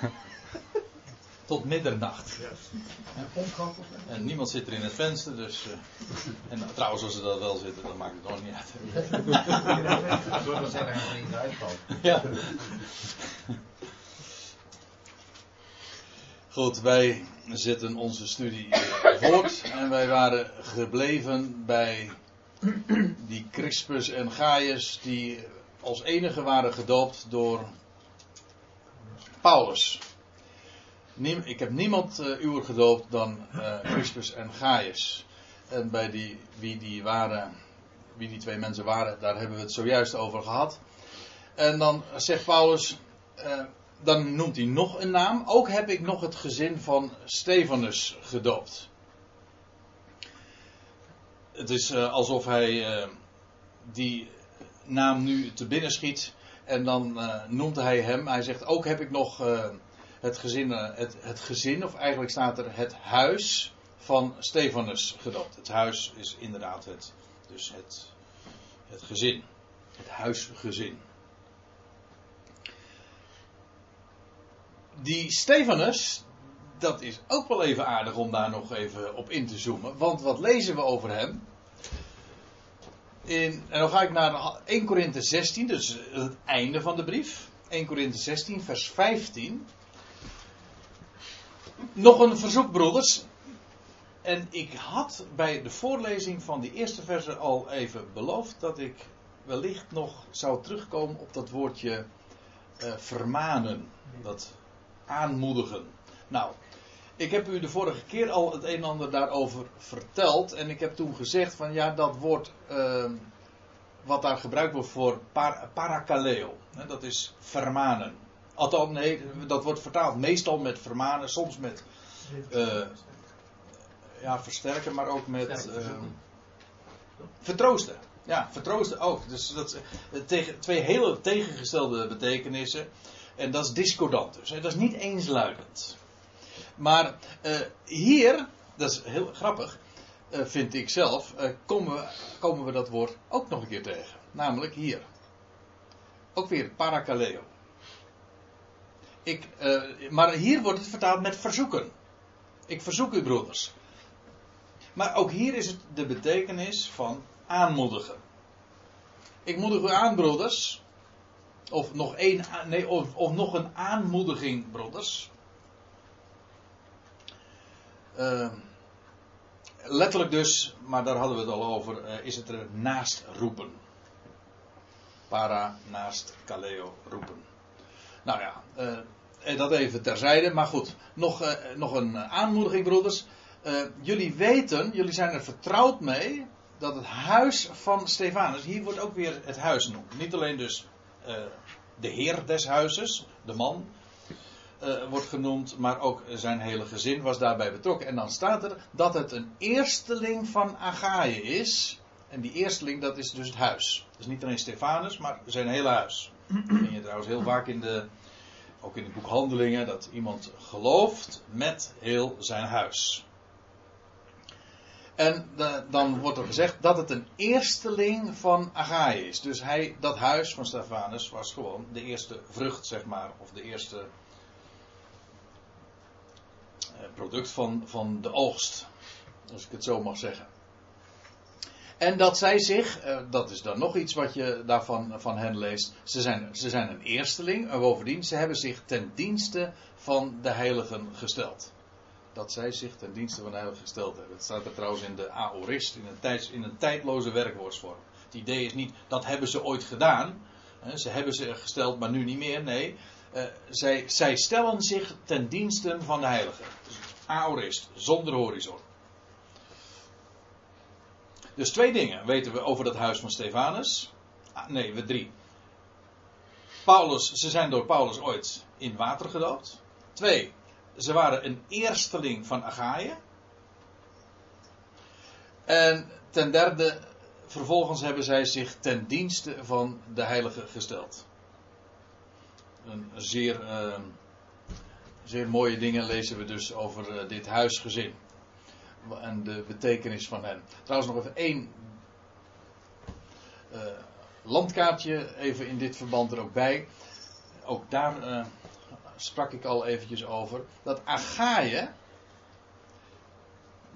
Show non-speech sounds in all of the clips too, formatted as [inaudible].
[laughs] Tot middernacht. En niemand zit er in het venster, dus. eh, en trouwens, als ze dat wel zitten, dan maakt het nog niet uit. [laughs] Niet uitvalt. Ja. Goed, wij zetten onze studie voort en wij waren gebleven bij die Crispus en Gaius die als enige waren gedoopt door Paulus. Ik heb niemand uh, uwer gedoopt dan Crispus en Gaius. En bij die, wie die waren, wie die twee mensen waren, daar hebben we het zojuist over gehad. En dan zegt Paulus, eh, dan noemt hij nog een naam. Ook heb ik nog het gezin van Stefanus gedoopt. Het is alsof hij die naam nu te binnen schiet. En dan eh, noemt hij hem. Hij zegt ook heb ik nog eh, het, gezin, eh, het, het gezin, of eigenlijk staat er het huis van Stefanus gedoopt. Het huis is inderdaad het, dus het, het gezin. Het huisgezin. Die Stefanus, dat is ook wel even aardig om daar nog even op in te zoomen. Want wat lezen we over hem? En dan ga ik naar 1 Korinthe 16, dus het einde van de brief. 1 Korinthe 16, vers 15. Nog een verzoek, broeders. En ik had bij de voorlezing van die eerste verse al even beloofd dat ik wellicht nog zou terugkomen op dat woordje eh, vermanen. Dat aanmoedigen. Nou, ik heb u de vorige keer al het een en ander daarover verteld. En ik heb toen gezegd van ja, dat woord eh, wat daar gebruikt wordt voor par, parakaleo. Hè, dat is vermanen. Althans, nee, dat wordt vertaald meestal met vermanen, soms met eh, ja, versterken, maar ook met eh, vertroosten. Ja, vertroosten ook. Dus dat is tegen, twee hele tegengestelde betekenissen. En dat is discordant dus. Hè. Dat is niet eensluidend. Maar uh, hier, dat is heel grappig, uh, vind ik zelf, uh, komen, we, komen we dat woord ook nog een keer tegen. Namelijk hier. Ook weer parakaleo. Ik, maar hier wordt het vertaald met verzoeken. Ik verzoek u broeders. Maar ook hier is het de betekenis van aanmoedigen. Ik moedig u aan broeders. Of nog, nee, of, of nog een aanmoediging broeders. Uh, letterlijk dus, maar daar hadden we het al over, uh, is het er naast roepen. Para naast kaleo roepen. Nou ja, uh, dat even terzijde, maar goed. Nog, nog een aanmoediging, broeders. jullie weten, jullie zijn er vertrouwd mee, dat het huis van Stefanus, hier wordt ook weer het huis genoemd. Niet alleen dus de heer des huizes, de man, uh, wordt genoemd, maar ook zijn hele gezin was daarbij betrokken. En dan staat er dat het een eersteling van Agaïe is. En die eersteling, dat is dus het huis. Dus niet alleen Stefanus, maar zijn hele huis. Dat vind je trouwens heel vaak in de, ook in het boek Handelingen, dat iemand gelooft met heel zijn huis. En de, dan wordt er gezegd dat het een eersteling van Agaïe is. Dus hij, dat huis van Stefanus was gewoon de eerste vrucht, zeg maar, of de eerste product van, van de oogst. Als ik het zo mag zeggen. En dat zij zich, dat is dan nog iets wat je daarvan van hen leest. Ze zijn, ze zijn een eersteling en bovendien, ze hebben zich ten dienste van de heiligen gesteld. Dat zij zich ten dienste van de heiligen gesteld hebben. Dat staat er trouwens in de aorist, in een, tijds, in een tijdloze werkwoordsvorm. Het idee is niet, dat hebben ze ooit gedaan. Ze hebben ze gesteld, maar nu niet meer. Nee, uh, zij, zij, stellen zich ten dienste van de heiligen. Dus aorist, zonder horizon. Dus twee dingen weten we over dat huis van Stefanus. Ah, nee, we drie. Paulus, ze zijn door Paulus ooit in water gedoopt. Twee, ze waren een eersteling van Agaïe. En ten derde, vervolgens hebben zij zich ten dienste van de heilige gesteld een zeer, uh, zeer mooie dingen lezen we dus over uh, dit huisgezin. En de betekenis van hen. Trouwens nog even één uh, landkaartje even in dit verband er ook bij. Ook daar sprak ik al eventjes over, dat Agaïe,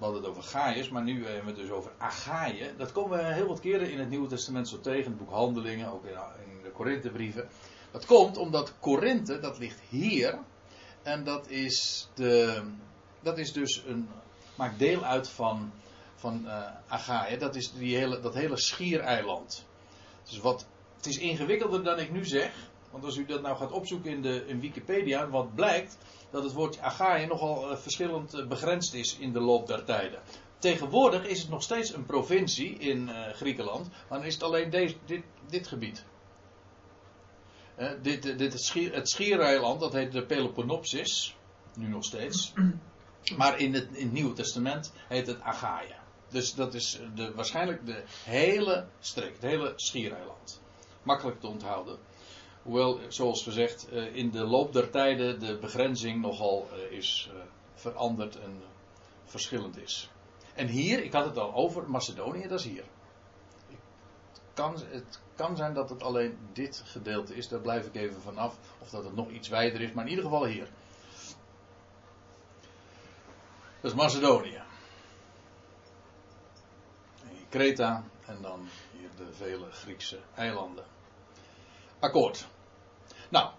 we hadden het over Gaius, maar nu hebben we het dus over Agaïe. Dat komen we heel wat keren in het Nieuwe Testament zo tegen, het boek Handelingen, ook in de Korinthebrieven. Dat komt omdat Korinthe, dat ligt hier, en dat is, de, dat is dus een, maakt deel uit van, van uh, dat is die hele, dat hele schiereiland. Dus wat, het is ingewikkelder dan ik nu zeg, want als u dat nou gaat opzoeken in, de, in Wikipedia, wat blijkt, dat het woordje Agaïe nogal uh, verschillend uh, begrensd is in de loop der tijden. Tegenwoordig is het nog steeds een provincie in Griekenland, maar dan is het alleen deze, dit, dit gebied. Dit, dit, het, schier, het schiereiland, dat heet de Peloponnopsis, nu nog steeds. [clears throat] Maar in het, in het Nieuwe Testament heet het Agaïe. Dus dat is de, waarschijnlijk de hele streek, het hele schiereiland. Makkelijk te onthouden. Hoewel, zoals gezegd, eh, in de loop der tijden de begrenzing nogal eh, is eh, veranderd en verschillend is. En hier, ik had het al over, Macedonië, dat is hier. Het kan, zijn dat het alleen dit gedeelte is, daar blijf ik even vanaf. Of dat het nog iets wijder is, maar in ieder geval hier. Dat is Macedonië. Kreta en dan hier de vele Griekse eilanden. Akkoord. Nou,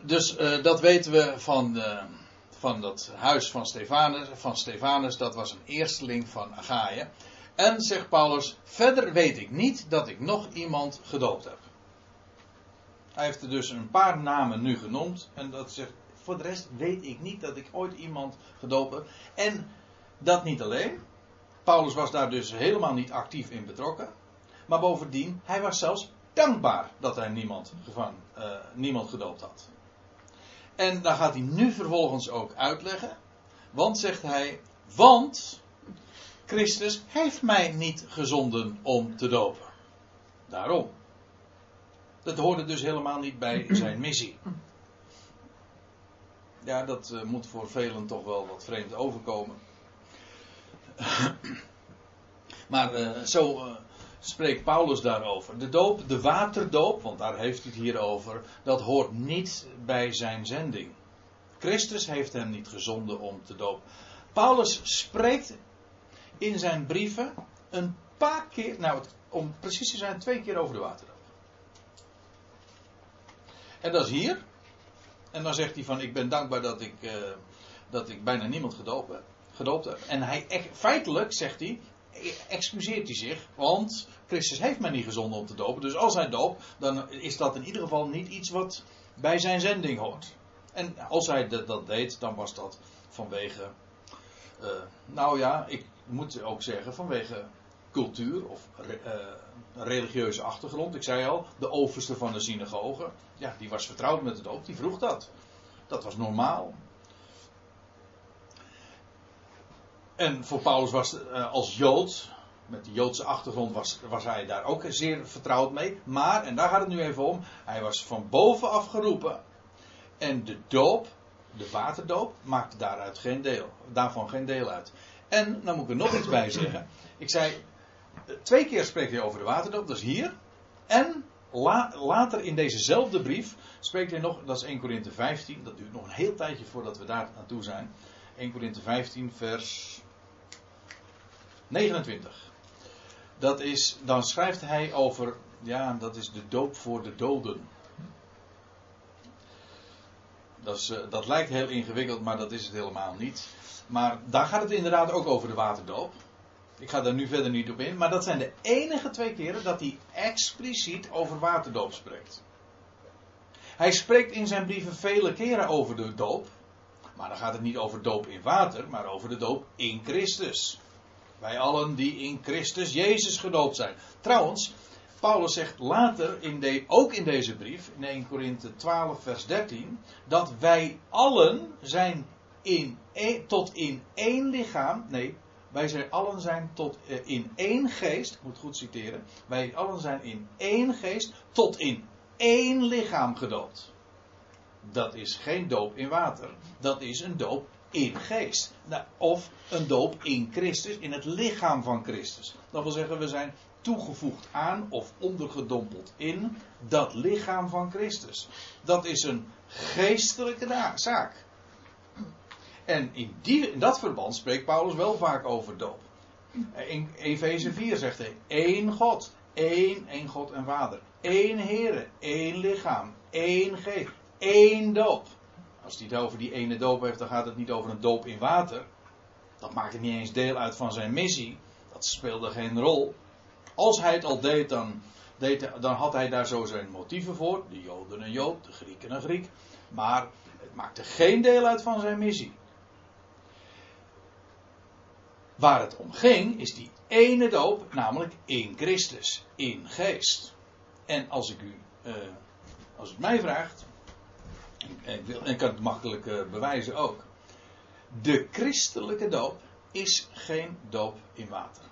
dus uh, dat weten we van, uh, van dat huis van Stefanus, van Stefanus. Dat was een eersteling van Agaïe. En zegt Paulus, verder weet ik niet dat ik nog iemand gedoopt heb. Hij heeft er dus een paar namen nu genoemd. En dat zegt, voor de rest weet ik niet dat ik ooit iemand gedoopt heb. En dat niet alleen. Paulus was daar dus helemaal niet actief in betrokken. Maar bovendien, hij was zelfs dankbaar dat hij niemand, gevangen, uh, niemand gedoopt had. En daar gaat hij nu vervolgens ook uitleggen. Want zegt hij, want Christus heeft mij niet gezonden om te dopen. Daarom. Dat hoorde dus helemaal niet bij zijn missie. Ja, dat uh, moet voor velen toch wel wat vreemd overkomen. [clears throat] maar uh, zo uh, spreekt Paulus daarover. De doop, de waterdoop, want daar heeft hij het hier over, dat hoort niet bij zijn zending. Christus heeft hem niet gezonden om te dopen. Paulus spreekt in zijn brieven een paar keer, nou om precies te zijn, twee keer over de waterdoop. En dat is hier. En dan zegt hij van ik ben dankbaar dat ik, uh, dat ik bijna niemand gedoopt heb. Gedoopt heb. En hij, feitelijk zegt hij, excuseert hij zich, want Christus heeft mij niet gezonden om te dopen. Dus als hij doopt, dan is dat in ieder geval niet iets wat bij zijn zending hoort. En als hij dat deed, dan was dat vanwege, uh, nou ja, ik moet ook zeggen, vanwege cultuur of uh, religieuze achtergrond. Ik zei al, de overste van de synagoge, ja, die was vertrouwd met de doop, die vroeg dat. Dat was normaal. En voor Paulus was uh, als Jood, met de Joodse achtergrond, was, was hij daar ook zeer vertrouwd mee. Maar, en daar gaat het nu even om, hij was van bovenaf geroepen. En de doop, de waterdoop, maakte daaruit geen deel, daarvan geen deel uit. En, dan moet ik er nog iets bij zeggen. Ik zei, twee keer spreekt hij over de waterdoop, dat is hier. En la, later in dezezelfde brief spreekt hij nog, dat is 1 Korinthe 15, dat duurt nog een heel tijdje voordat we daar naartoe zijn. 1 Korinthe 15, vers 29. Dat is, dan schrijft hij over, ja, dat is de doop voor de doden. Dat, is, dat lijkt heel ingewikkeld, maar dat is het helemaal niet. Maar daar gaat het inderdaad ook over de waterdoop. Ik ga daar nu verder niet op in, maar dat zijn de enige twee keren dat hij expliciet over waterdoop spreekt. Hij spreekt in zijn brieven vele keren over de doop, maar dan gaat het niet over doop in water, maar over de doop in Christus. Wij allen die in Christus Jezus gedoopt zijn. Trouwens, Paulus zegt later, in ook in deze brief, in 1 Korinthe 12, vers 13, dat wij allen zijn in, tot in één lichaam, nee, wij zijn allen zijn tot eh, in één geest, ik moet goed citeren, wij allen zijn in één geest tot in één lichaam gedoopt. Dat is geen doop in water, dat is een doop in geest. Nou, of een doop in Christus, in het lichaam van Christus. Dat wil zeggen, we zijn toegevoegd aan of ondergedompeld in dat lichaam van Christus. Dat is een geestelijke zaak. En in, die, in dat verband spreekt Paulus wel vaak over doop. In Efeze 4 zegt hij: één God, één, één God en Vader. één Here, één lichaam, één geest, één doop. Als hij het over die ene doop heeft, dan gaat het niet over een doop in water. Dat maakte niet eens deel uit van zijn missie. Dat speelde geen rol. Als hij het al deed, dan, deed, dan had hij daar zo zijn motieven voor. De Joden een Jood, de Grieken een Griek. Maar het maakte geen deel uit van zijn missie. Waar het om ging, is die ene doop, namelijk in Christus, in geest. En als ik u, uh, als het mij vraagt, en ik, wil, ik kan het makkelijk uh, bewijzen ook. De christelijke doop is geen doop in water.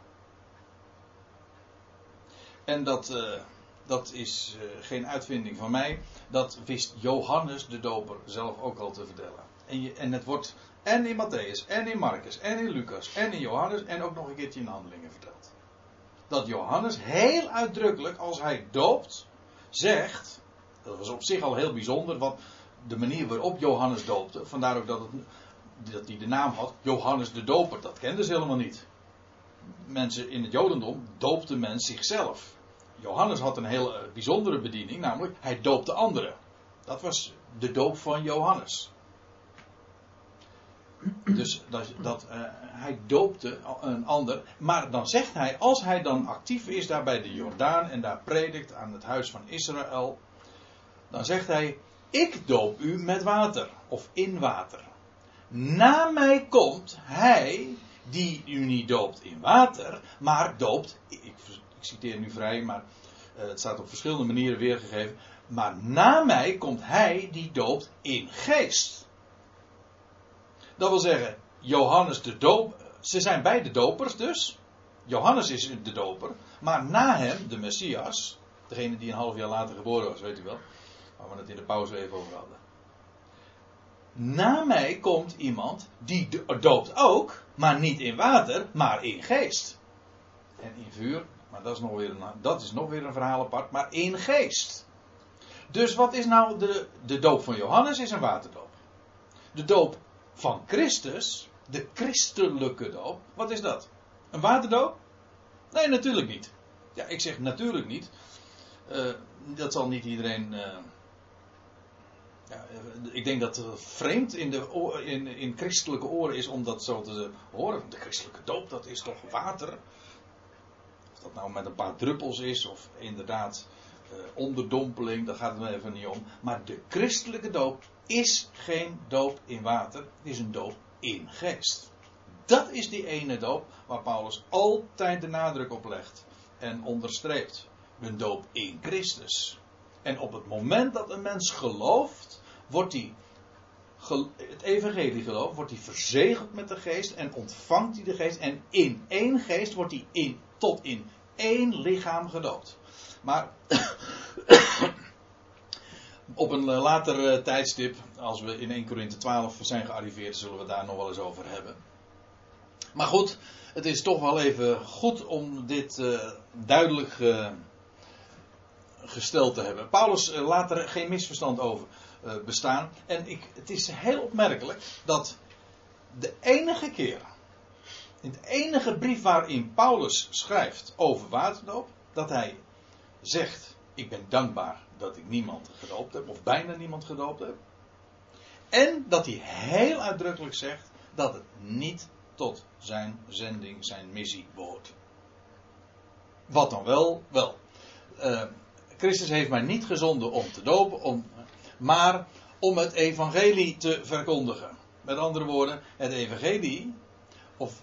En dat, uh, dat is uh, geen uitvinding van mij. Dat wist Johannes de Doper zelf ook al te vertellen. En, en het wordt en in Matthäus, en in Marcus, en in Lucas, en in Johannes, en ook nog een keertje in Handelingen verteld. Dat Johannes heel uitdrukkelijk, als hij doopt, zegt. Dat was op zich al heel bijzonder, want de manier waarop Johannes doopte, vandaar ook dat, het, dat hij de naam had, Johannes de Doper, dat kenden ze helemaal niet. Mensen in het Jodendom doopte men zichzelf. Johannes had een heel eh, bijzondere bediening, namelijk hij doopte anderen. Dat was de doop van Johannes. Dus dat, dat uh, hij doopte een ander. Maar dan zegt hij, als hij dan actief is daar bij de Jordaan en daar predikt aan het huis van Israël. Dan zegt hij, ik doop u met water of in water. Na mij komt hij die u niet doopt in water, maar doopt, ik citeer nu vrij, maar uh, het staat op verschillende manieren weergegeven. Maar na mij komt hij die doopt in geest. Dat wil zeggen, Johannes de doop. Ze zijn beide dopers dus. Johannes is de doper. Maar na hem, de Messias. Degene die een half jaar later geboren was, weet u wel. Waar we het in de pauze even over hadden. Na mij komt iemand die doopt ook. Maar niet in water, maar in geest. En in vuur. Maar dat is nog weer een, dat is nog weer een verhaal apart. Maar in geest. Dus wat is nou de, de doop van Johannes? Is een waterdoop. De doop van Christus, de christelijke doop, wat is dat? Een waterdoop? Nee, natuurlijk niet. Ja, ik zeg natuurlijk niet. Uh, dat zal niet iedereen. Uh, ja, ik denk dat het vreemd in, de, in, in christelijke oren is om dat zo te horen. De christelijke doop, dat is toch water? Dat nou met een paar druppels is, of inderdaad uh, onderdompeling, daar gaat het even niet om. Maar de christelijke doop is geen doop in water, het is een doop in geest. Dat is die ene doop waar Paulus altijd de nadruk op legt en onderstreept. Een doop in Christus. En op het moment dat een mens gelooft, wordt hij het evangelie gelooft, wordt hij verzegeld met de geest en ontvangt hij de geest. En in één geest wordt hij in, tot in één lichaam gedoopt. Maar [coughs] op een eh, later eh, tijdstip, als we in 1 Korinthe 12 zijn gearriveerd, zullen we daar nog wel eens over hebben. Maar goed, het is toch wel even goed om dit uh, duidelijk gesteld te hebben. Paulus laat er geen misverstand over bestaan. En ik, het is heel opmerkelijk dat de enige keer, in de enige brief waarin Paulus schrijft over waterdoop, dat hij zegt: Ik ben dankbaar dat ik niemand gedoopt heb, of bijna niemand gedoopt heb. En dat hij heel uitdrukkelijk zegt dat het niet tot zijn zending, zijn missie behoort. Wat dan wel? Wel, uh, Christus heeft mij niet gezonden om te dopen, om, maar om het evangelie te verkondigen. Met andere woorden, het evangelie, of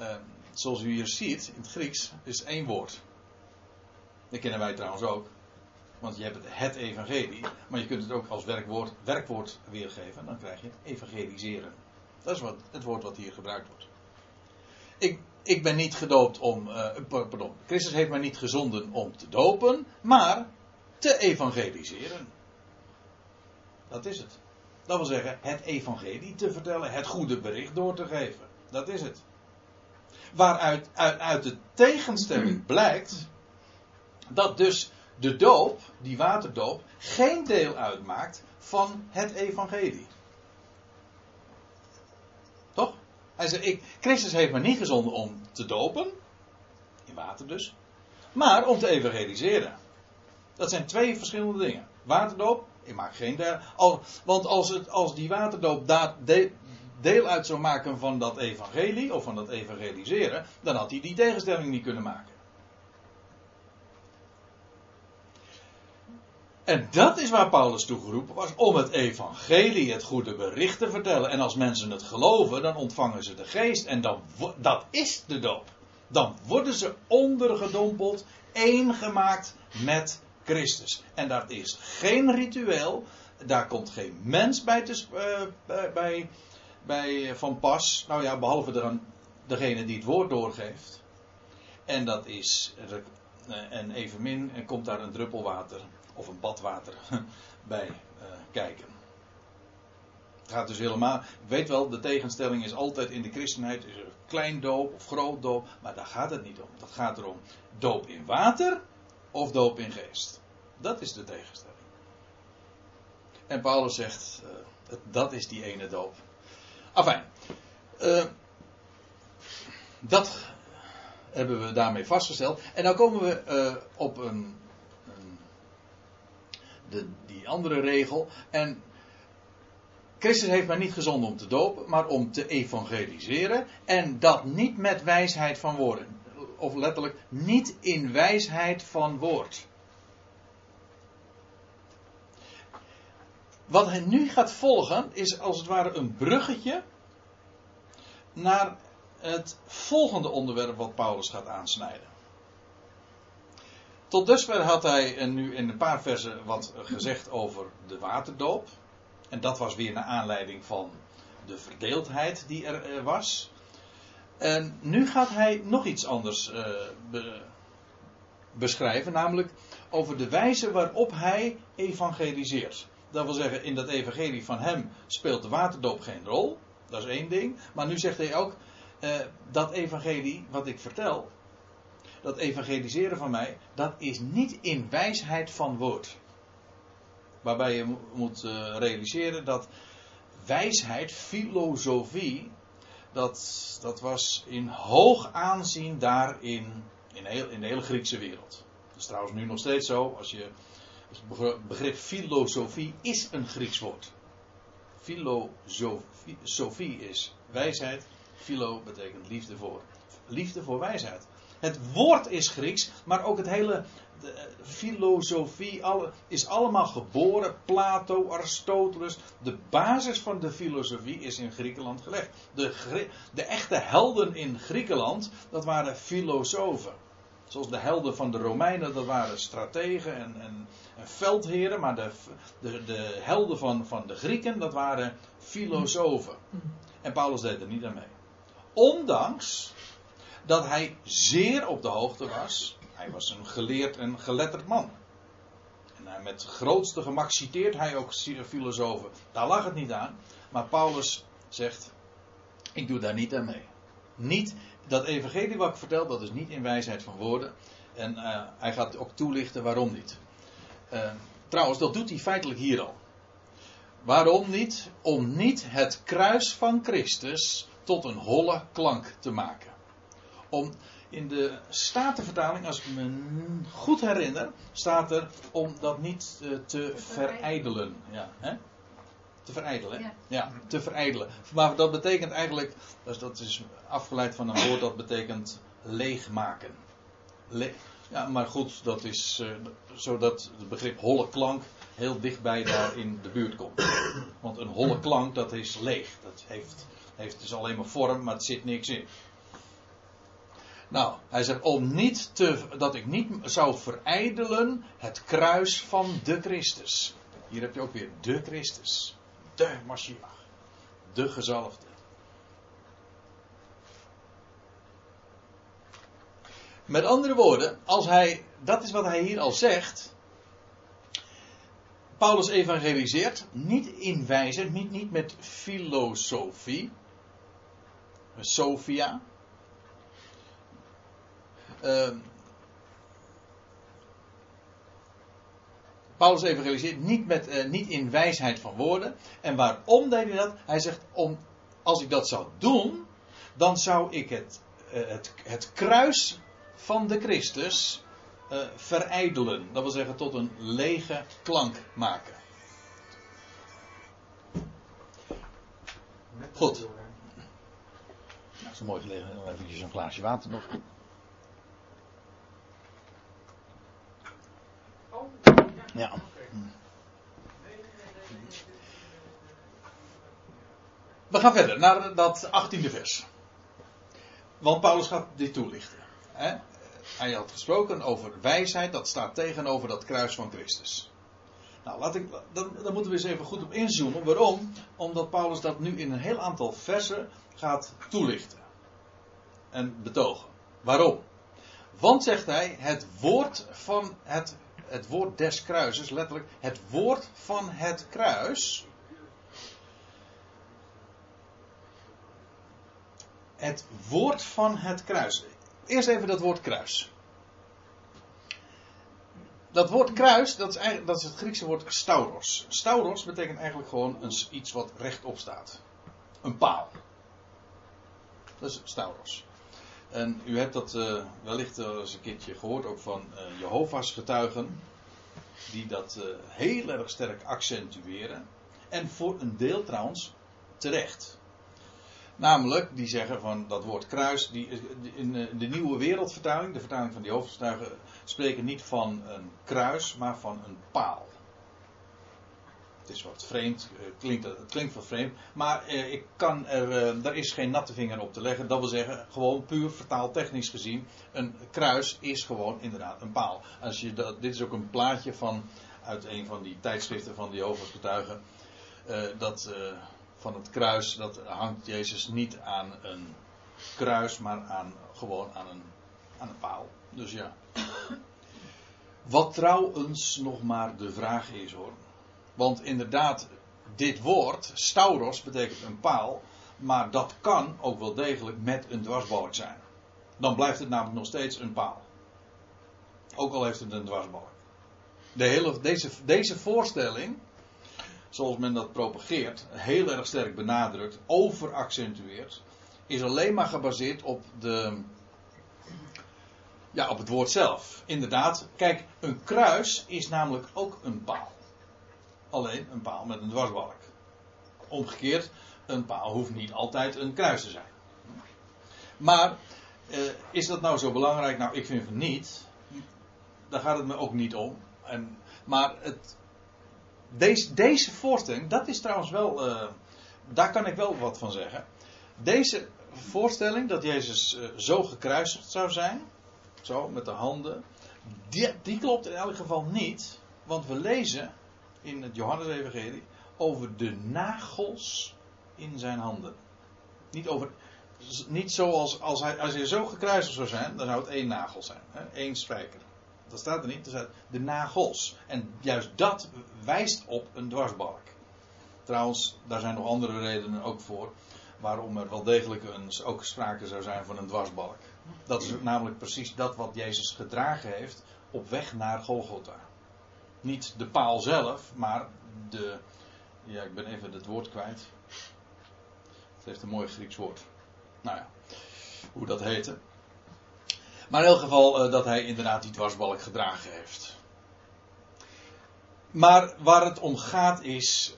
uh, zoals u hier ziet in het Grieks, is één woord. Dat kennen wij trouwens ook. Want je hebt het, het evangelie, maar je kunt het ook als werkwoord, werkwoord weergeven. Dan krijg je evangeliseren. Dat is wat, het woord wat hier gebruikt wordt. Ik, ik ben niet gedoopt om. Uh, pardon, Christus heeft mij niet gezonden om te dopen, maar te evangeliseren. Dat is het. Dat wil zeggen, het evangelie te vertellen, het goede bericht door te geven. Dat is het. waaruit uit, uit de tegenstelling [clears throat] blijkt dat dus de doop, die waterdoop, geen deel uitmaakt van het evangelie. Toch? Hij zegt, ik, Christus heeft me niet gezonden om te dopen, in water dus, maar om te evangeliseren. Dat zijn twee verschillende dingen. Waterdoop, ik maak geen deel. Al, want als, het, als die waterdoop daar deel uit zou maken van dat evangelie, of van dat evangeliseren, dan had hij die tegenstelling niet kunnen maken. En dat is waar Paulus toegeroepen was, om het evangelie, het goede bericht te vertellen. En als mensen het geloven, dan ontvangen ze de geest. En dan, dat is de doop. Dan worden ze ondergedompeld, één gemaakt met Christus. En dat is geen ritueel. Daar komt geen mens bij, te, uh, bij, bij van pas. Nou ja, behalve dan degene die het woord doorgeeft. En dat is. Uh, en evenmin komt daar een druppel water of een badwater [laughs] bij kijken. Het gaat dus helemaal. Ik weet wel, de tegenstelling is altijd in de christenheid: is er klein doop of groot doop. Maar daar gaat het niet om. Dat gaat erom: doop in water of doop in geest. Dat is de tegenstelling. En Paulus zegt: uh, dat is die ene doop. Afijn. Uh, dat hebben we daarmee vastgesteld. En dan komen we op een de, die andere regel. En Christus heeft mij niet gezonden om te dopen, maar om te evangeliseren. En dat niet met wijsheid van woorden. Of letterlijk, niet in wijsheid van woord. Wat hij nu gaat volgen is als het ware een bruggetje naar het volgende onderwerp wat Paulus gaat aansnijden. Tot dusver had hij nu in een paar versen wat gezegd over de waterdoop. En dat was weer naar aanleiding van de verdeeldheid die er was. En nu gaat hij nog iets anders uh, beschrijven, namelijk over de wijze waarop hij evangeliseert. Dat wil zeggen, in dat evangelie van hem speelt de waterdoop geen rol. Dat is één ding. Maar nu zegt hij ook, uh, dat evangelie wat ik vertel, dat evangeliseren van mij, dat is niet in wijsheid van woord. Waarbij je moet eh, realiseren dat wijsheid, filosofie, dat, dat was in hoog aanzien daar in, heel, in de hele Griekse wereld. Dat is trouwens nu nog steeds zo, als je het begrip filosofie is een Grieks woord. Filosofie is wijsheid, philo betekent liefde voor. Liefde voor wijsheid. Het woord is Grieks, maar ook het hele de filosofie alle, is allemaal geboren. Plato, Aristoteles. De basis van de filosofie is in Griekenland gelegd. De, de echte helden in Griekenland, dat waren filosofen. Zoals de helden van de Romeinen, dat waren strategen en, en, en veldheren. Maar de, de, de helden van, van de Grieken, dat waren filosofen. En Paulus deed er niet aan mee. Ondanks dat hij zeer op de hoogte was. Hij was een geleerd en geletterd man. En met grootste gemak citeert hij ook filosofen. Daar lag het niet aan. Maar Paulus zegt: Ik doe daar niet aan mee. Niet, dat evangelie wat ik vertel, dat is niet in wijsheid van woorden. En uh, hij gaat ook toelichten waarom niet. Uh, trouwens, dat doet hij feitelijk hier al. Waarom niet? Om niet het kruis van Christus tot een holle klank te maken om in de Statenvertaling, als ik me goed herinner, staat er om dat niet uh, te verijdelen. Ja, hè? Te verijdelen, ja. ja. te verijdelen. Maar dat betekent eigenlijk, dat is afgeleid van een woord dat betekent leegmaken. Le ja, maar goed, dat is uh, zodat het begrip holle klank heel dichtbij daar in de buurt komt. Want een holle klank, dat is leeg. Dat heeft, heeft dus alleen maar vorm, maar het zit niks in. Nou, hij zegt om niet te, dat ik niet zou verijdelen het kruis van de Christus. Hier heb je ook weer de Christus. De Mashiach. De gezalfde. Met andere woorden, als hij, dat is wat hij hier al zegt. Paulus evangeliseert niet in wijze, niet, niet met filosofie, Sophia, Ehm, Paulus evangeliseert niet, met, eh, niet in wijsheid van woorden. En waarom deed hij dat? Hij zegt, om, als ik dat zou doen, dan zou ik het, eh, het, het kruis van de Christus uh, verijdelen. Dat wil zeggen tot een lege klank maken. Goed. Nou, dat is een mooi gelegen. Even een glaasje water nog. Ja. We gaan verder naar dat 18e vers. Want Paulus gaat dit toelichten. Hè? Hij had gesproken over wijsheid, dat staat tegenover dat kruis van Christus. Nou, laat ik, dan, dan moeten we eens even goed op inzoomen. Waarom? Omdat Paulus dat nu in een heel aantal versen gaat toelichten. En betogen. Waarom? Want, zegt hij, het woord van het, het woord des kruises, letterlijk, het woord van het kruis. Het woord van het kruis. Eerst even dat woord kruis. Dat woord kruis, dat is, dat is het Griekse woord stauros. Stauros betekent eigenlijk gewoon een, iets wat rechtop staat. Een paal. Dat is stauros. En u hebt dat uh, wellicht eens een keertje gehoord ook van uh, Jehovah's getuigen. Die dat uh, heel erg sterk accentueren. En voor een deel trouwens terecht. Namelijk, die zeggen van dat woord kruis, die, in de nieuwe wereldvertaling, de vertaling van die hoofdgetuigen, spreken niet van een kruis, maar van een paal. Het is wat vreemd, klinkt, het klinkt wat vreemd, maar eh, ik kan er, eh, er is geen natte vinger op te leggen. Dat wil zeggen, gewoon puur vertaaltechnisch gezien, een kruis is gewoon inderdaad een paal. Als je dat, dit is ook een plaatje van, uit een van die tijdschriften van hoofdgetuigen, uh, dat van het kruis, dat hangt Jezus niet aan een kruis, maar aan, gewoon aan een, aan een paal. Dus ja. Wat trouwens nog maar de vraag is hoor. Want inderdaad, dit woord, stauros, betekent een paal. Maar dat kan ook wel degelijk met een dwarsbalk zijn. Dan blijft het namelijk nog steeds een paal. Ook al heeft het een dwarsbalk. De hele, deze, deze voorstelling zoals men dat propageert, heel erg sterk benadrukt, overaccentueert, is alleen maar gebaseerd op, de, ja, op het woord zelf. Inderdaad, kijk, een kruis is namelijk ook een paal. Alleen een paal met een dwarsbalk. Omgekeerd, een paal hoeft niet altijd een kruis te zijn. Maar eh, is dat nou zo belangrijk? Nou, ik vind van niet. Daar gaat het me ook niet om. En, maar het, deze, deze voorstelling, dat is trouwens wel, uh, daar kan ik wel wat van zeggen. Deze voorstelling dat Jezus uh, zo gekruisigd zou zijn, zo met de handen, die, die, klopt in elk geval niet, want we lezen in het Johannes-evangelie over de nagels in zijn handen. Niet over, niet zoals als hij, als hij zo gekruisigd zou zijn, dan zou het één nagel zijn, hè, één spijker. Dat staat er niet. Er staat de nagels. En juist dat wijst op een dwarsbalk. Trouwens, daar zijn nog andere redenen ook voor. Waarom er wel degelijk ook sprake zou zijn van een dwarsbalk. Dat is namelijk precies dat wat Jezus gedragen heeft op weg naar Golgotha. Niet de paal zelf, maar de. Ja, ik ben even het woord kwijt. Het heeft een mooi Grieks woord. Nou ja, hoe dat heette. Maar in elk geval uh, dat hij inderdaad die dwarsbalk gedragen heeft. Maar waar het om gaat is,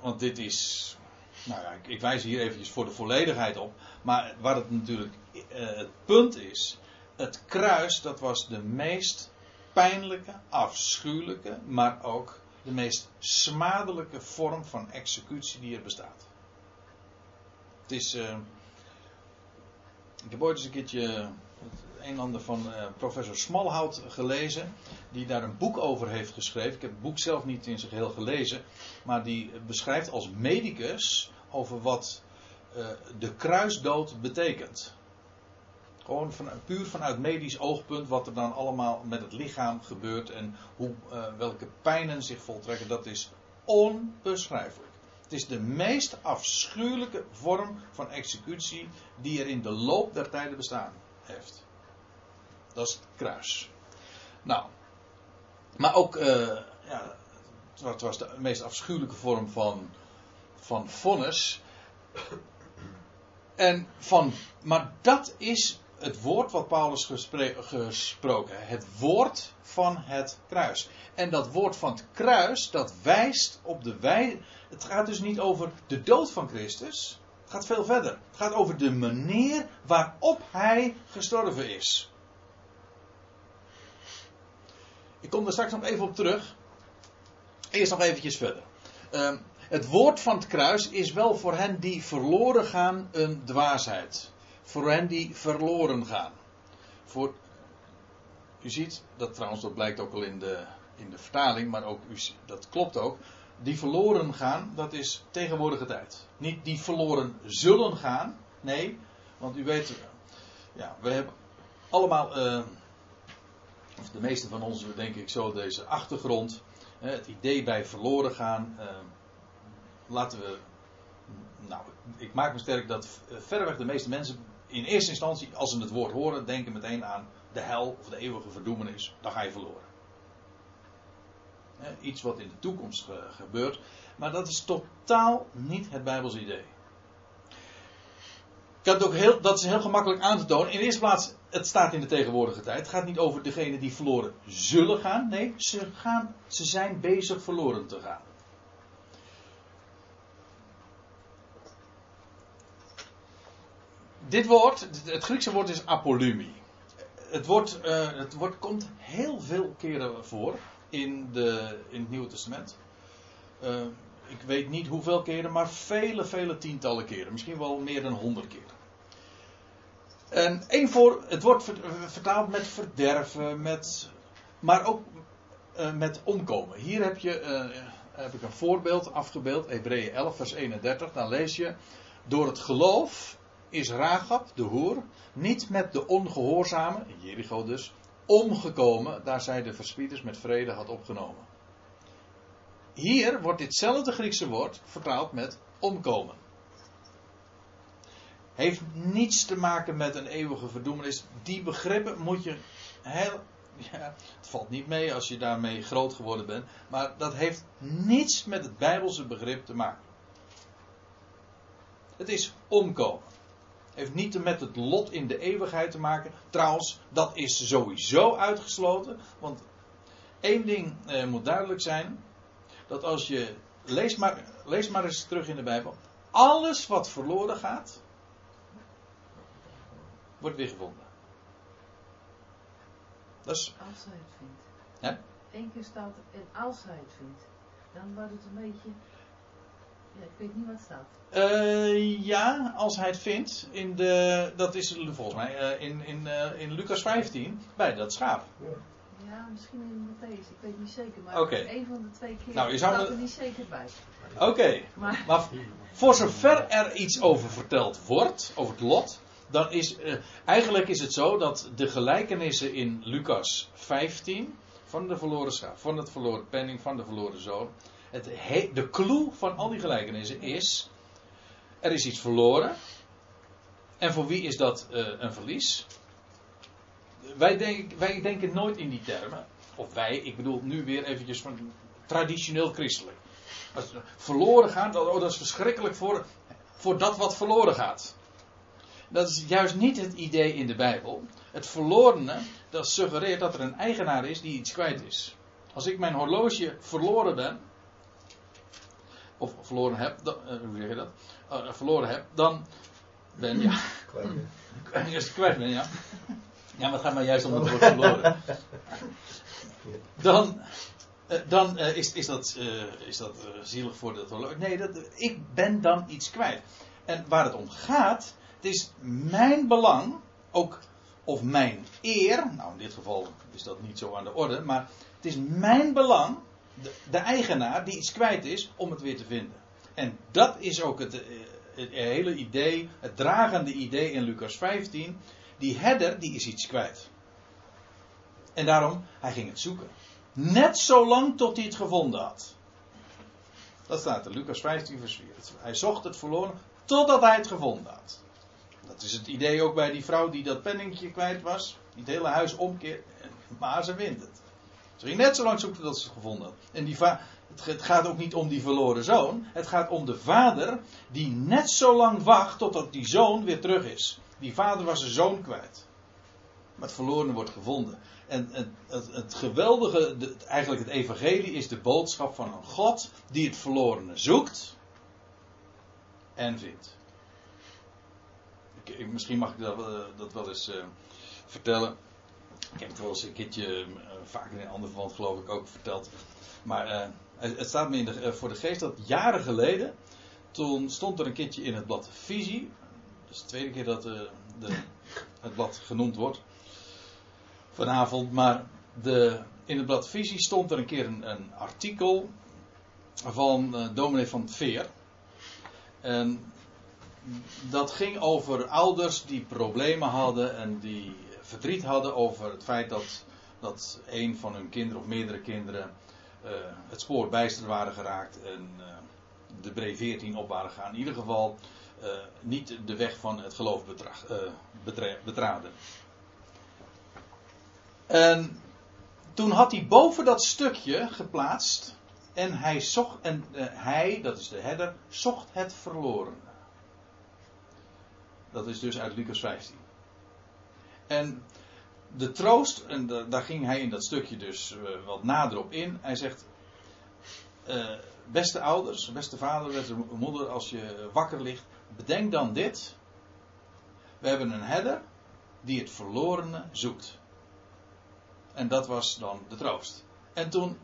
want dit is, nou ja, ik, wijs hier eventjes voor de volledigheid op, maar waar het natuurlijk uh, het punt is, het kruis dat was de meest pijnlijke, afschuwelijke, maar ook de meest smadelijke vorm van executie die er bestaat. Het is, uh, ik heb ooit eens een keertje een en ander van uh, professor Smalhout gelezen. Die daar een boek over heeft geschreven. Ik heb het boek zelf niet in zijn geheel gelezen. Maar die beschrijft als medicus over wat uh, de kruisdood betekent. Gewoon van, puur vanuit medisch oogpunt wat er dan allemaal met het lichaam gebeurt. En hoe, uh, welke pijnen zich voltrekken. Dat is onbeschrijfelijk. Het is de meest afschuwelijke vorm van executie die er in de loop der tijden bestaan heeft. Dat is het kruis. Nou, maar ook, uh, ja, het was de meest afschuwelijke vorm van, van vonnis. En van, maar dat is het woord wat Paulus gesproken. Het woord van het kruis. En dat woord van het kruis, dat wijst op de wij. Het gaat dus niet over de dood van Christus. Het gaat veel verder. Het gaat over de manier waarop hij gestorven is. Ik kom er straks nog even op terug. Eerst nog eventjes verder. Uh, het woord van het kruis is wel voor hen die verloren gaan een dwaasheid. Voor hen die verloren gaan. Voor, u ziet, dat trouwens, dat blijkt ook al in de, in de vertaling, maar ook, u, dat klopt ook. Die verloren gaan, dat is tegenwoordige tijd. Niet die verloren zullen gaan, nee, want u weet, ja, we hebben allemaal, uh, of de meeste van ons denk ik zo, deze achtergrond. Het idee bij verloren gaan. Uh, laten we. Nou, ik maak me sterk dat verreweg de meeste mensen in eerste instantie, als ze het woord horen, denken meteen aan de hel of de eeuwige verdoemenis. Dan ga je verloren. Iets wat in de toekomst gebeurt. Maar dat is totaal niet het Bijbels idee. Dat, ook heel, dat is heel gemakkelijk aan te tonen. In de eerste plaats, het staat in de tegenwoordige tijd. Het gaat niet over degene die verloren zullen gaan. Nee, ze, gaan, ze zijn bezig verloren te gaan. Dit woord, het Griekse woord is apolumi. Het woord, uh, het woord komt heel veel keren voor in, de, in het Nieuwe Testament. Uh, ik weet niet hoeveel keren, maar vele, vele tientallen keren. Misschien wel meer dan honderd keer. En één voor, het wordt vertaald met verderven, met, maar ook uh, met omkomen. Hier heb, je, heb ik een voorbeeld afgebeeld, Hebreeën 11, vers 31. Dan lees je: Door het geloof is Ragab, de hoer, niet met de ongehoorzame, Jericho dus, omgekomen, daar zij de verspieders met vrede had opgenomen. Hier wordt ditzelfde Griekse woord vertaald met omkomen. Heeft niets te maken met een eeuwige verdoemenis. Die begrippen moet je heel. Ja, het valt niet mee als je daarmee groot geworden bent. Maar dat heeft niets met het Bijbelse begrip te maken. Het is omkomen. Heeft niet met het lot in de eeuwigheid te maken. Trouwens, dat is sowieso uitgesloten. Want één ding eh, moet duidelijk zijn dat als je. Lees maar, lees maar eens terug in de Bijbel. Alles wat verloren gaat. wordt weer gevonden. Dat is. Als hij het vindt. Hè? Eén keer staat. En als hij het vindt. Dan wordt het een beetje. Ja, ik weet niet wat staat. Uh, ja, als hij het vindt. In de, dat is volgens mij uh, in, in, uh, in Lucas 15. Bij dat schaap. Ja, misschien in Matthäus, ik weet niet zeker. Maar okay. een van de twee keer nou, je zou staat er niet zeker bij. Oké, okay. maar... maar... voor zover er iets over verteld wordt, over het lot, dan is eigenlijk is het zo dat de gelijkenissen in Lucas 15 van de verloren schaap, van het verloren penning, van de verloren zoon, het he, de clue van al die gelijkenissen is: er is iets verloren. En voor wie is dat uh, een verlies? wij, denk, wij denken nooit in die termen. Of wij, ik bedoel nu weer eventjes van traditioneel christelijk. Als verloren gaan, oh, dat is verschrikkelijk voor, voor dat wat verloren gaat. Dat is juist niet het idee in de Bijbel. Het verlorene, dat suggereert dat er een eigenaar is die iets kwijt is. Als ik mijn horloge verloren ben, of verloren heb, dan, uh, hoe zeg je dat? Uh, verloren heb, dan ben ja. [laughs] Kwijt. Ben, ja. Ja, maar het gaat maar juist om het woord verloren. Dan, uh, dan is, is dat, is dat zielig voor dat horloge. Nee, dat, ik ben dan iets kwijt. En waar het om gaat, het is mijn belang, ook, of mijn eer, nou in dit geval is dat niet zo aan de orde, maar het is mijn belang, de, eigenaar die iets kwijt is, om het weer te vinden. En dat is ook het, het hele idee, het dragende idee in Lucas 15 die herder die is iets kwijt. En daarom, hij ging het zoeken. Net zo lang tot hij het gevonden had. Dat staat in Lucas 15 vers 4. Hij zocht het verloren totdat hij het gevonden had. Dat is het idee ook bij die vrouw die dat penningje kwijt was. Die het hele huis omkeert. Maar ze wint het. Ze net zo lang zoeken tot ze het gevonden had. En die het gaat ook niet om die verloren zoon. Het gaat om de vader die net zo lang wacht totdat die zoon weer terug is. Die vader was zijn zoon kwijt. Maar het verloren wordt gevonden. En het, het, het geweldige, eigenlijk het evangelie, is de boodschap van een God die het verlorene zoekt en vindt. Ik, misschien mag ik dat, eh, dat wel eens eh, vertellen. Ik heb het wel eens een keertje, eh, vaak in een ander verband geloof ik ook verteld. Maar eh, het staat me de, eh, voor de geest dat jaren geleden, toen stond er een keertje in het blad Visie. Dat is de tweede keer dat de, [laughs] het blad genoemd wordt. Vanavond, maar de, in het blad Visie stond er een keer een, een artikel van eh dominee van het Veer. En dat ging over ouders die problemen hadden en die verdriet hadden over het feit dat, dat een van hun kinderen of meerdere kinderen eh, het spoor bijster waren geraakt en eh, de bree 14 op waren gegaan. In ieder geval eh, niet de weg van het geloof betra- betra- betraden. En toen had hij boven dat stukje geplaatst en hij zocht, en hij, dat is de herder, zocht het verloren. Dat is dus uit Lucas 15. En de troost, en da- daar ging hij in dat stukje dus eh, wat nader op in. Hij zegt: eh, Beste ouders, beste vader, beste moeder, als je wakker ligt, bedenk dan dit. We hebben een herder die het verlorene zoekt. En dat was dan de troost. En toen.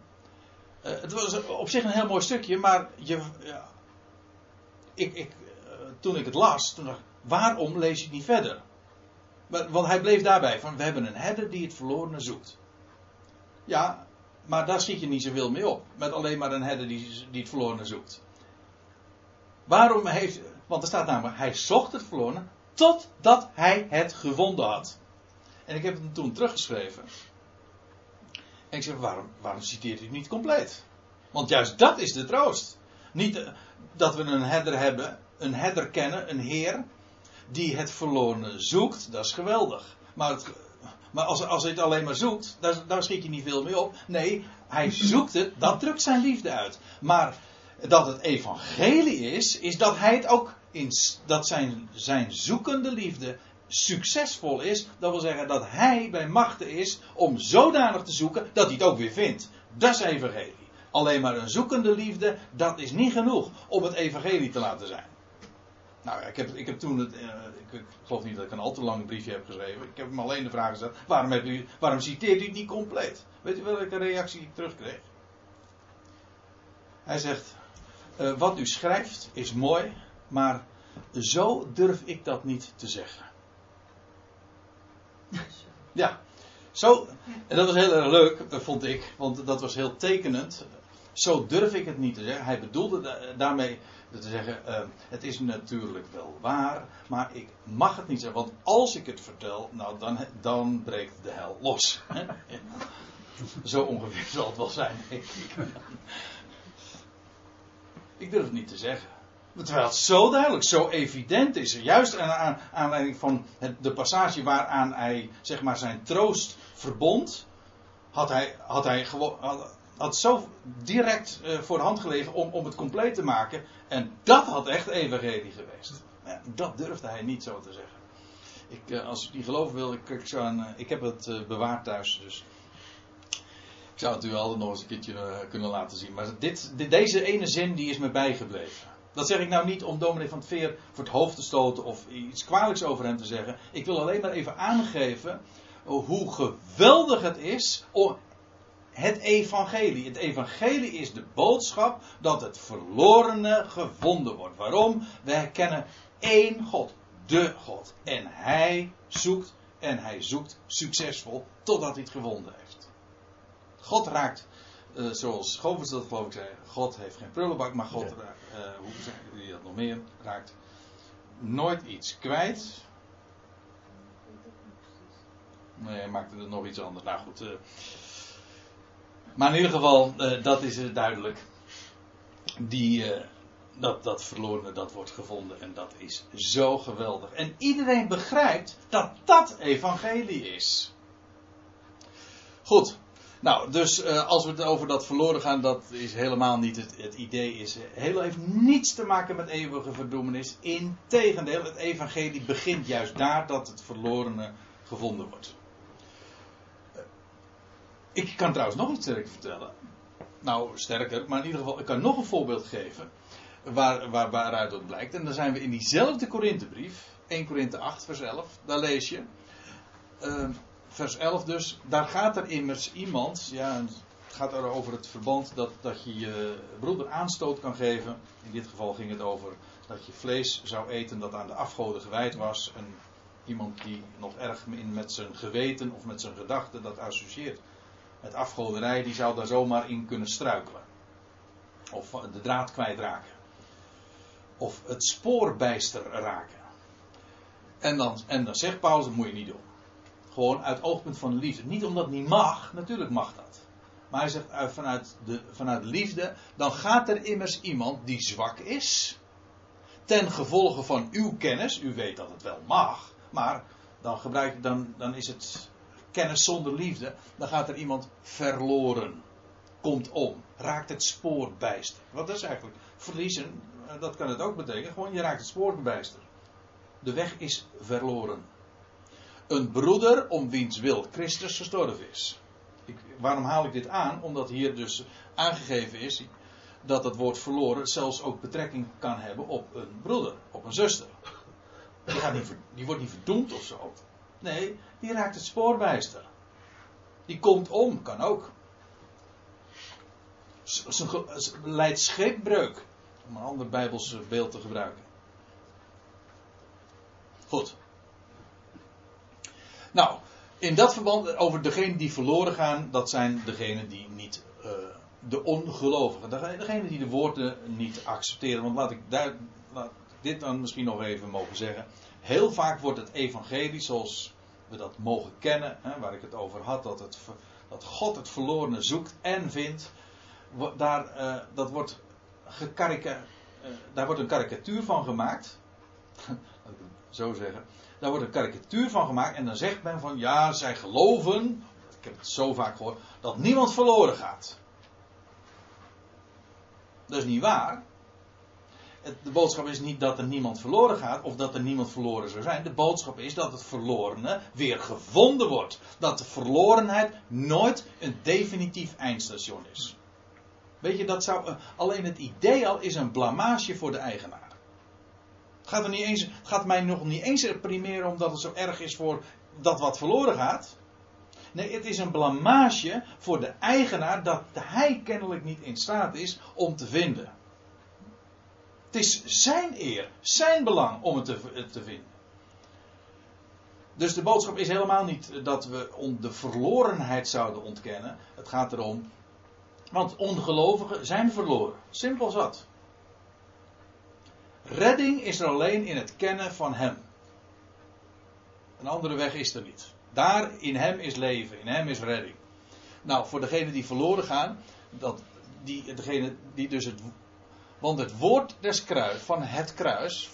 eh, het was op zich een heel mooi stukje, maar je, ik, ik, toen ik het las, toen dacht ik, waarom lees je niet verder? Want hij bleef daarbij van, we hebben een herder die het verlorene zoekt. Ja, maar daar schiet je niet zoveel mee op. Met alleen maar een herder die, die het verlorene zoekt. Waarom heeft, want er staat namelijk, hij zocht het verlorene totdat hij het gevonden had. En ik heb hem toen teruggeschreven. En ik zeg, waarom, waarom citeert u het niet compleet? Want juist dat is de troost. Niet eh, dat we een herder hebben, een herder kennen, een heer, die het verlorene zoekt, dat is geweldig. Maar, het, maar als, als hij het alleen maar zoekt, daar, schiet je niet veel mee op. Nee, hij zoekt het, dat drukt zijn liefde uit. Maar dat het evangelie is, is dat hij het ook in, dat zijn, zijn zoekende liefde succesvol is. Dat wil zeggen dat hij bij machten is om zodanig te zoeken dat hij het ook weer vindt. Dat is evangelie. Alleen maar een zoekende liefde, dat is niet genoeg om het evangelie te laten zijn. Nou, ik heb, ik heb toen het. eh, ik, geloof niet dat ik een al te lang briefje heb geschreven. Ik heb hem alleen de vraag gesteld: waarom, hebt u, waarom citeert u het niet compleet? Weet u welke reactie ik terugkreeg? Hij zegt: eh, Wat u schrijft is mooi, maar zo durf ik dat niet te zeggen. Ja, zo. En dat was heel erg leuk, eh, vond ik, want dat was heel tekenend. Zo durf ik het niet te zeggen. Hij bedoelde da- daarmee te zeggen: eh, Het is natuurlijk wel waar, maar ik mag het niet zeggen. Want als ik het vertel, nou dan, dan breekt de hel los. [laughs] Zo ongeveer zal het wel zijn, denk ik. Ik durf het niet te zeggen. Terwijl het zo duidelijk, zo evident is. Juist aan, aan aanleiding van het, de passage waaraan hij zeg maar, zijn troost verbond, had hij, had hij gewoon. Had zo direct eh, voor de hand gelegen om, om het compleet te maken. En dat had echt evangelie geweest. Dat durfde hij niet zo te zeggen. Ik, eh, als u die geloven wil, ik, ik, eh, ik heb het bewaard thuis. Dus ik zou het u altijd nog eens een keertje kunnen laten zien. Maar dit, dit- deze ene zin die is me bijgebleven. Dat zeg ik nou niet om dominee van het Veer voor het hoofd te stoten of iets kwalijks over hem te zeggen. Ik wil alleen maar even aangeven hoe geweldig het is om het evangelie. Het evangelie is de boodschap dat het verlorene gevonden wordt. Waarom? Wij kennen één God, de God. En hij zoekt en hij zoekt succesvol totdat hij het gevonden heeft. God raakt, eh, zoals Govers dat geloof ik zei, God heeft geen prullenbak, maar God raakt, eh, hoe zei hij dat nog meer, raakt nooit iets kwijt. Nee, hij maakte het nog iets anders. Nou goed. eh. Maar in ieder geval, eh, dat is het duidelijk. Die, eh, dat, dat verlorene dat wordt gevonden en dat is zo geweldig. En iedereen begrijpt dat dat evangelie is. Goed. Nou, dus uh, als we het over dat verloren gaan, dat is helemaal niet het, het idee. Is, heel heeft niets te maken met eeuwige verdoemenis. Integendeel, het evangelie begint juist daar dat het verlorene gevonden wordt. Ik kan trouwens nog iets sterker vertellen. Nou, sterker, maar in ieder geval, ik kan nog een voorbeeld geven. Waar, waar, waaruit dat blijkt. En dan zijn we in diezelfde Korinthebrief, 1 Korinthe 8, vers 11. Daar lees je. Uh, vers 11 dus. Daar gaat er immers iemand. Ja, het gaat er over het verband dat, dat je je broeder aanstoot kan geven. In dit geval ging het over dat je vlees zou eten dat aan de afgoden gewijd was. En iemand die nog erg met zijn geweten of met zijn gedachten dat associeert met afgoderij, die zou daar zomaar in kunnen struikelen. Of de draad kwijtraken of het spoorbijster raken. En dan, en dan zegt Paulus, dat moet je niet doen. Gewoon uit oogpunt van liefde. Niet omdat het niet mag, natuurlijk mag dat. Maar hij zegt uit, vanuit, de, vanuit liefde, dan gaat er immers iemand die zwak is. Ten gevolge van uw kennis, u weet dat het wel mag, maar dan, gebruik, dan, dan is het kennis zonder liefde. Dan gaat er iemand verloren. Komt om. Raakt het spoor bijster. Wat is eigenlijk verliezen? Eh, dat kan het ook betekenen. Gewoon je raakt het spoor bijster. De weg is verloren. Een broeder om wiens wil Christus gestorven is. Ik, waarom haal ik dit aan? Omdat hier dus aangegeven is dat het woord verloren zelfs ook betrekking kan hebben op een broeder, op een zuster. Die, gaat die wordt niet verdoemd of zo. Nee, die raakt het spoorbijster. Die komt om, kan ook. Leidt scheepbreuk. Om een ander Bijbels beeld te gebruiken. Goed. Nou, in dat verband over degenen die verloren gaan, dat zijn degenen die niet, uh, de ongelovigen, degenen die de woorden niet accepteren. Want laat ik, daar, dit dan misschien nog even mogen zeggen. Heel vaak wordt het evangelie zoals we dat mogen kennen, hè, waar ik het over had, dat, het, dat God het verlorene zoekt en vindt, daar, uh, dat wordt uh, daar wordt een karikatuur van gemaakt. [laughs] Laat ik zo zeggen. Daar wordt een karikatuur van gemaakt en dan zegt men van ja, zij geloven, ik heb het zo vaak gehoord, dat niemand verloren gaat. Dat is niet waar. De boodschap is niet dat er niemand verloren gaat of dat er niemand verloren zou zijn. De boodschap is dat het verlorene weer gevonden wordt. Dat de verlorenheid nooit een definitief eindstation is. Weet je, dat zou, eh, alleen het idee al is een blamage voor de eigenaar. Het gaat, er niet eens, het gaat mij nog niet eens primeren omdat het zo erg is voor dat wat verloren gaat. Nee, het is een blamage voor de eigenaar dat hij kennelijk niet in staat is om te vinden. Het is zijn eer, zijn belang om het te, te vinden. Dus de boodschap is helemaal niet dat we de verlorenheid zouden ontkennen. Het gaat erom want ongelovigen zijn verloren. Simpel zat. Redding is er alleen in het kennen van Hem. Een andere weg is er niet. Daar in Hem is leven, in Hem is redding. Nou, voor degenen die verloren gaan, dat, die, degene die dus het. Want het woord des kruis, van het kruis,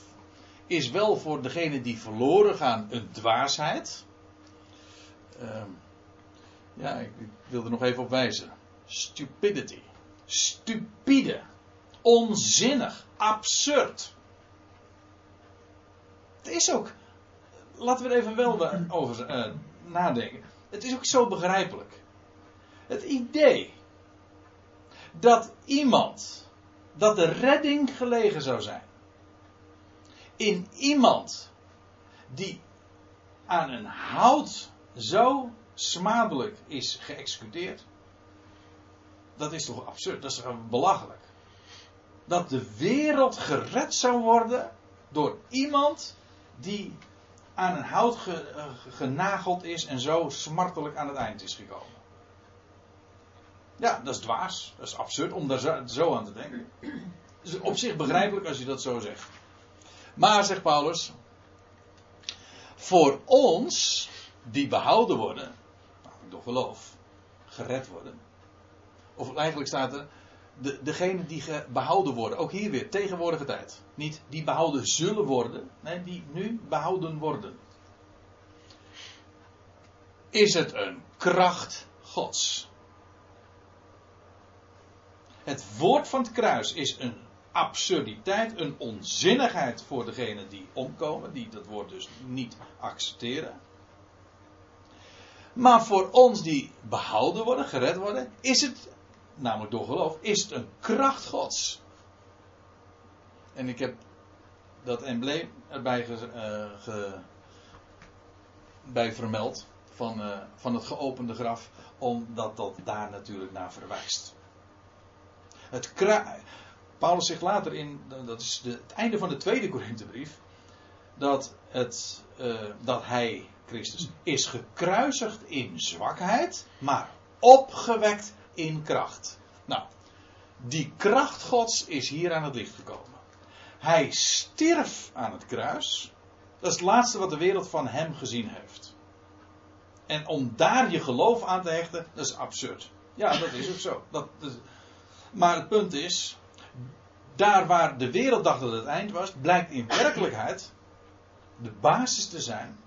is wel voor degenen die verloren gaan een dwaasheid. Uh, ja, ik, wil er nog even op wijzen stupidity. Stupide. Onzinnig. Absurd. Het is ook. Laten we er even wel over uh, nadenken. Het is ook zo begrijpelijk. Het idee dat iemand, dat de redding gelegen zou zijn in iemand die aan een hout zo smadelijk is geëxecuteerd dat is toch absurd, dat is toch belachelijk. Dat de wereld gered zou worden door iemand die aan een hout genageld is en zo smartelijk aan het eind is gekomen. Ja, dat is dwaas. Dat is absurd om daar zo aan te denken. Het is op zich begrijpelijk als je dat zo zegt. Maar, zegt Paulus, voor ons die behouden worden, nou, door geloof, gered worden, of eigenlijk staat er, de, degene die behouden worden. Ook hier weer, tegenwoordige tijd. Niet die behouden zullen worden. Nee, die nu behouden worden. Is het een kracht Gods? Het woord van het kruis is een absurditeit, een onzinnigheid voor degenen die omkomen, die dat woord dus niet accepteren. Maar voor ons die behouden worden, gered worden, is het, namelijk door geloof, is het een kracht Gods. En ik heb dat embleem erbij ge, eh, bij vermeld van, eh, van het geopende graf, omdat dat daar natuurlijk naar verwijst. Het Paulus zegt later in, dat is de, het einde van de tweede Korinthebrief, dat, het, eh, dat hij, Christus, is gekruisigd in zwakheid, maar opgewekt in kracht. Nou, die kracht Gods is hier aan het licht gekomen. Hij stierf aan het kruis. Dat is het laatste wat de wereld van hem gezien heeft. En om daar je geloof aan te hechten, dat is absurd. Ja, dat is ook zo. Dat, dat- maar het punt is, daar waar de wereld dacht dat het eind was, blijkt in werkelijkheid de basis te zijn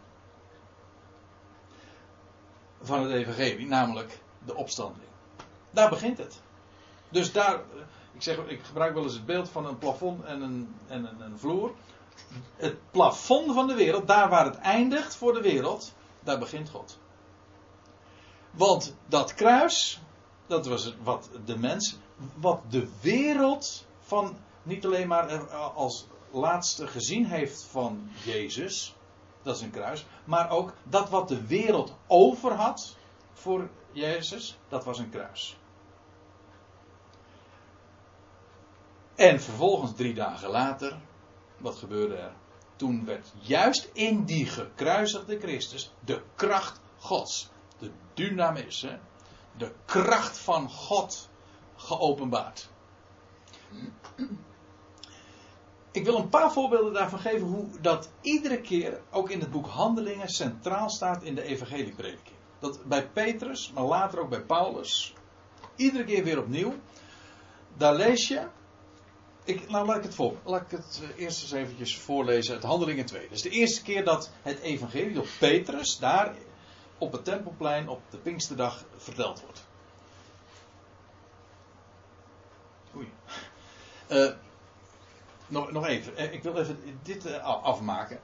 van het evangelie, namelijk de opstanding. Daar begint het. Dus daar, ik, zeg, ik gebruik wel eens het beeld van een plafond en een, en een, een vloer. Het plafond van de wereld, daar waar het eindigt voor de wereld, daar begint God. Want dat kruis, dat was wat de mens, wat de wereld van niet alleen maar er als laatste gezien heeft van Jezus, dat is een kruis, maar ook dat wat de wereld over had voor Jezus, dat was een kruis. En vervolgens drie dagen later, wat gebeurde er? Toen werd juist in die gekruisigde Christus de kracht Gods, de dynamis, hè, de kracht van God geopenbaard. Ik wil een paar voorbeelden daarvan geven hoe dat iedere keer, ook in het boek Handelingen, centraal staat in de evangelieprediking. Dat bij Petrus, maar later ook bij Paulus, iedere keer weer opnieuw. Daar lees je, ik, nou laat ik het voor, laat ik het eh, eerst eens eventjes voorlezen uit Handelingen 2. Dat is de eerste keer dat het evangelie door Petrus daar op het Tempelplein op de Pinksterdag verteld wordt. Oei. Eh, nog, nog even, eh, ik wil even dit eh, af- afmaken.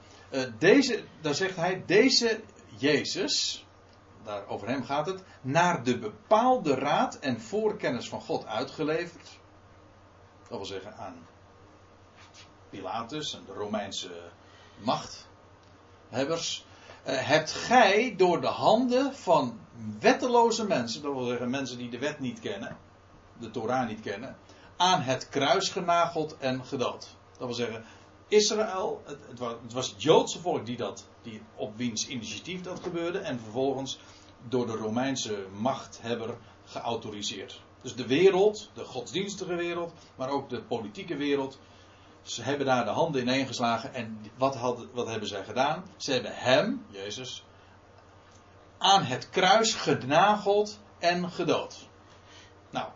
Deze, daar zegt hij, deze Jezus, daar over hem gaat het, naar de bepaalde raad en voorkennis van God uitgeleverd. Dat wil zeggen aan Pilatus en de Romeinse machthebbers. Eh, hebt gij door de handen van wetteloze mensen, dat wil zeggen mensen die de wet niet kennen, de Torah niet kennen, aan het kruis genageld en gedood. Dat wil zeggen, Israël, het, het, was, het Joodse volk die dat, die op wiens initiatief dat gebeurde, en vervolgens door de Romeinse machthebber geautoriseerd. Dus de wereld, de godsdienstige wereld, maar ook de politieke wereld, ze hebben daar de handen ineen geslagen. En wat, wat hebben zij gedaan? Ze hebben hem, Jezus, aan het kruis genageld en gedood. Nou,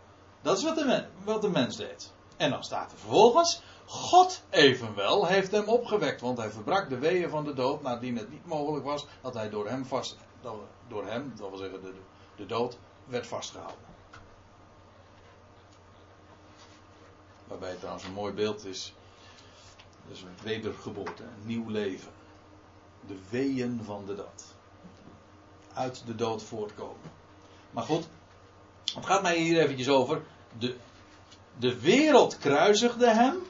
dat is wat de, wat de mens deed. En dan staat er vervolgens, God evenwel heeft hem opgewekt, want hij verbrak de weeën van de dood, nadien het niet mogelijk was dat hij door hem vast, door hem, dat wil zeggen de, de dood, werd vastgehouden. Waarbij het trouwens een mooi beeld is, dus wedergeboorte, een nieuw leven. De weeën van de dood. Uit de dood voortkomen. Maar goed, het gaat mij hier eventjes over. De, de wereld kruisigde hem.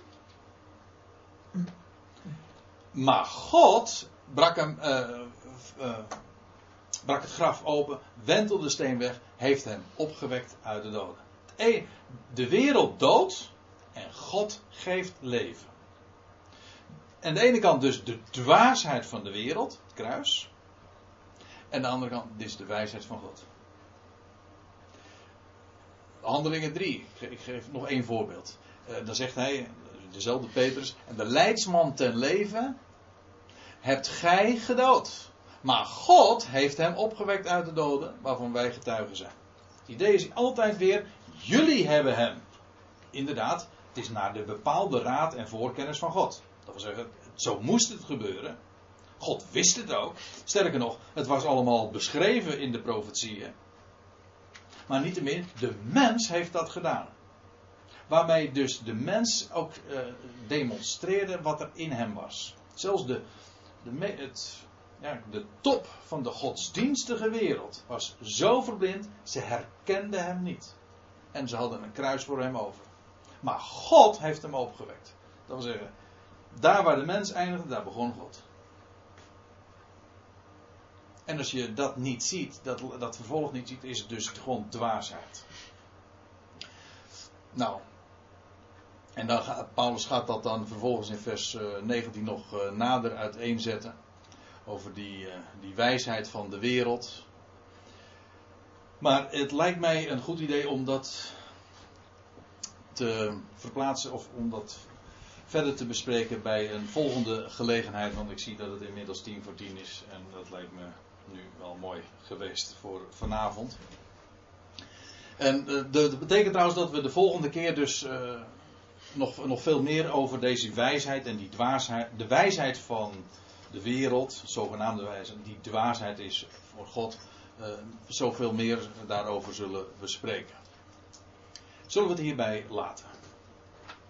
Maar God brak, hem, eh, eh, brak het graf open, wentelde de steen weg, heeft hem opgewekt uit de doden. E- De wereld doodt en God geeft leven. En de ene kant dus de dwaasheid van de wereld, het kruis. En de andere kant, is de wijsheid van God. Handelingen 3, ik ge- ik geef nog één voorbeeld. Eh, dan zegt hij, dezelfde Petrus, en de leidsman ten leven hebt gij gedood. Maar God heeft hem opgewekt uit de doden, waarvan wij getuigen zijn. Het idee is altijd weer, jullie hebben hem inderdaad, het is naar de bepaalde raad en voorkennis van God. Dat wil zeggen, zo moest het gebeuren. God wist het ook. Sterker nog, het was allemaal beschreven in de profetieën. Maar niettemin, de mens heeft dat gedaan. Waarmee dus de mens ook uh, demonstreerde wat er in hem was. Zelfs de, de, het, ja, de top van de godsdienstige wereld was zo verblind, ze herkenden hem niet. En ze hadden een kruis voor hem over. Maar God heeft hem opgewekt. Dat wil zeggen, daar waar de mens eindigde, daar begon God. En als je dat niet ziet, dat, dat vervolg niet ziet, is het dus gewoon dwaasheid. Nou, en dan gaat, Paulus gaat dat dan vervolgens in vers 19 eh, nog uh, nader uiteenzetten. Over die, uh, die wijsheid van de wereld. Maar het lijkt mij een goed idee om dat te verplaatsen of om dat verder te bespreken bij een volgende gelegenheid. Want ik zie dat het inmiddels tien voor tien is en dat lijkt me nu wel mooi geweest voor vanavond. En uh, dat betekent trouwens dat we de volgende keer dus uh, nog, nog veel meer over deze wijsheid en die dwaasheid, de wijsheid van de wereld, zogenaamde wijsheid, die dwaasheid is voor God, uh, zoveel meer daarover zullen bespreken. Zullen we het hierbij laten?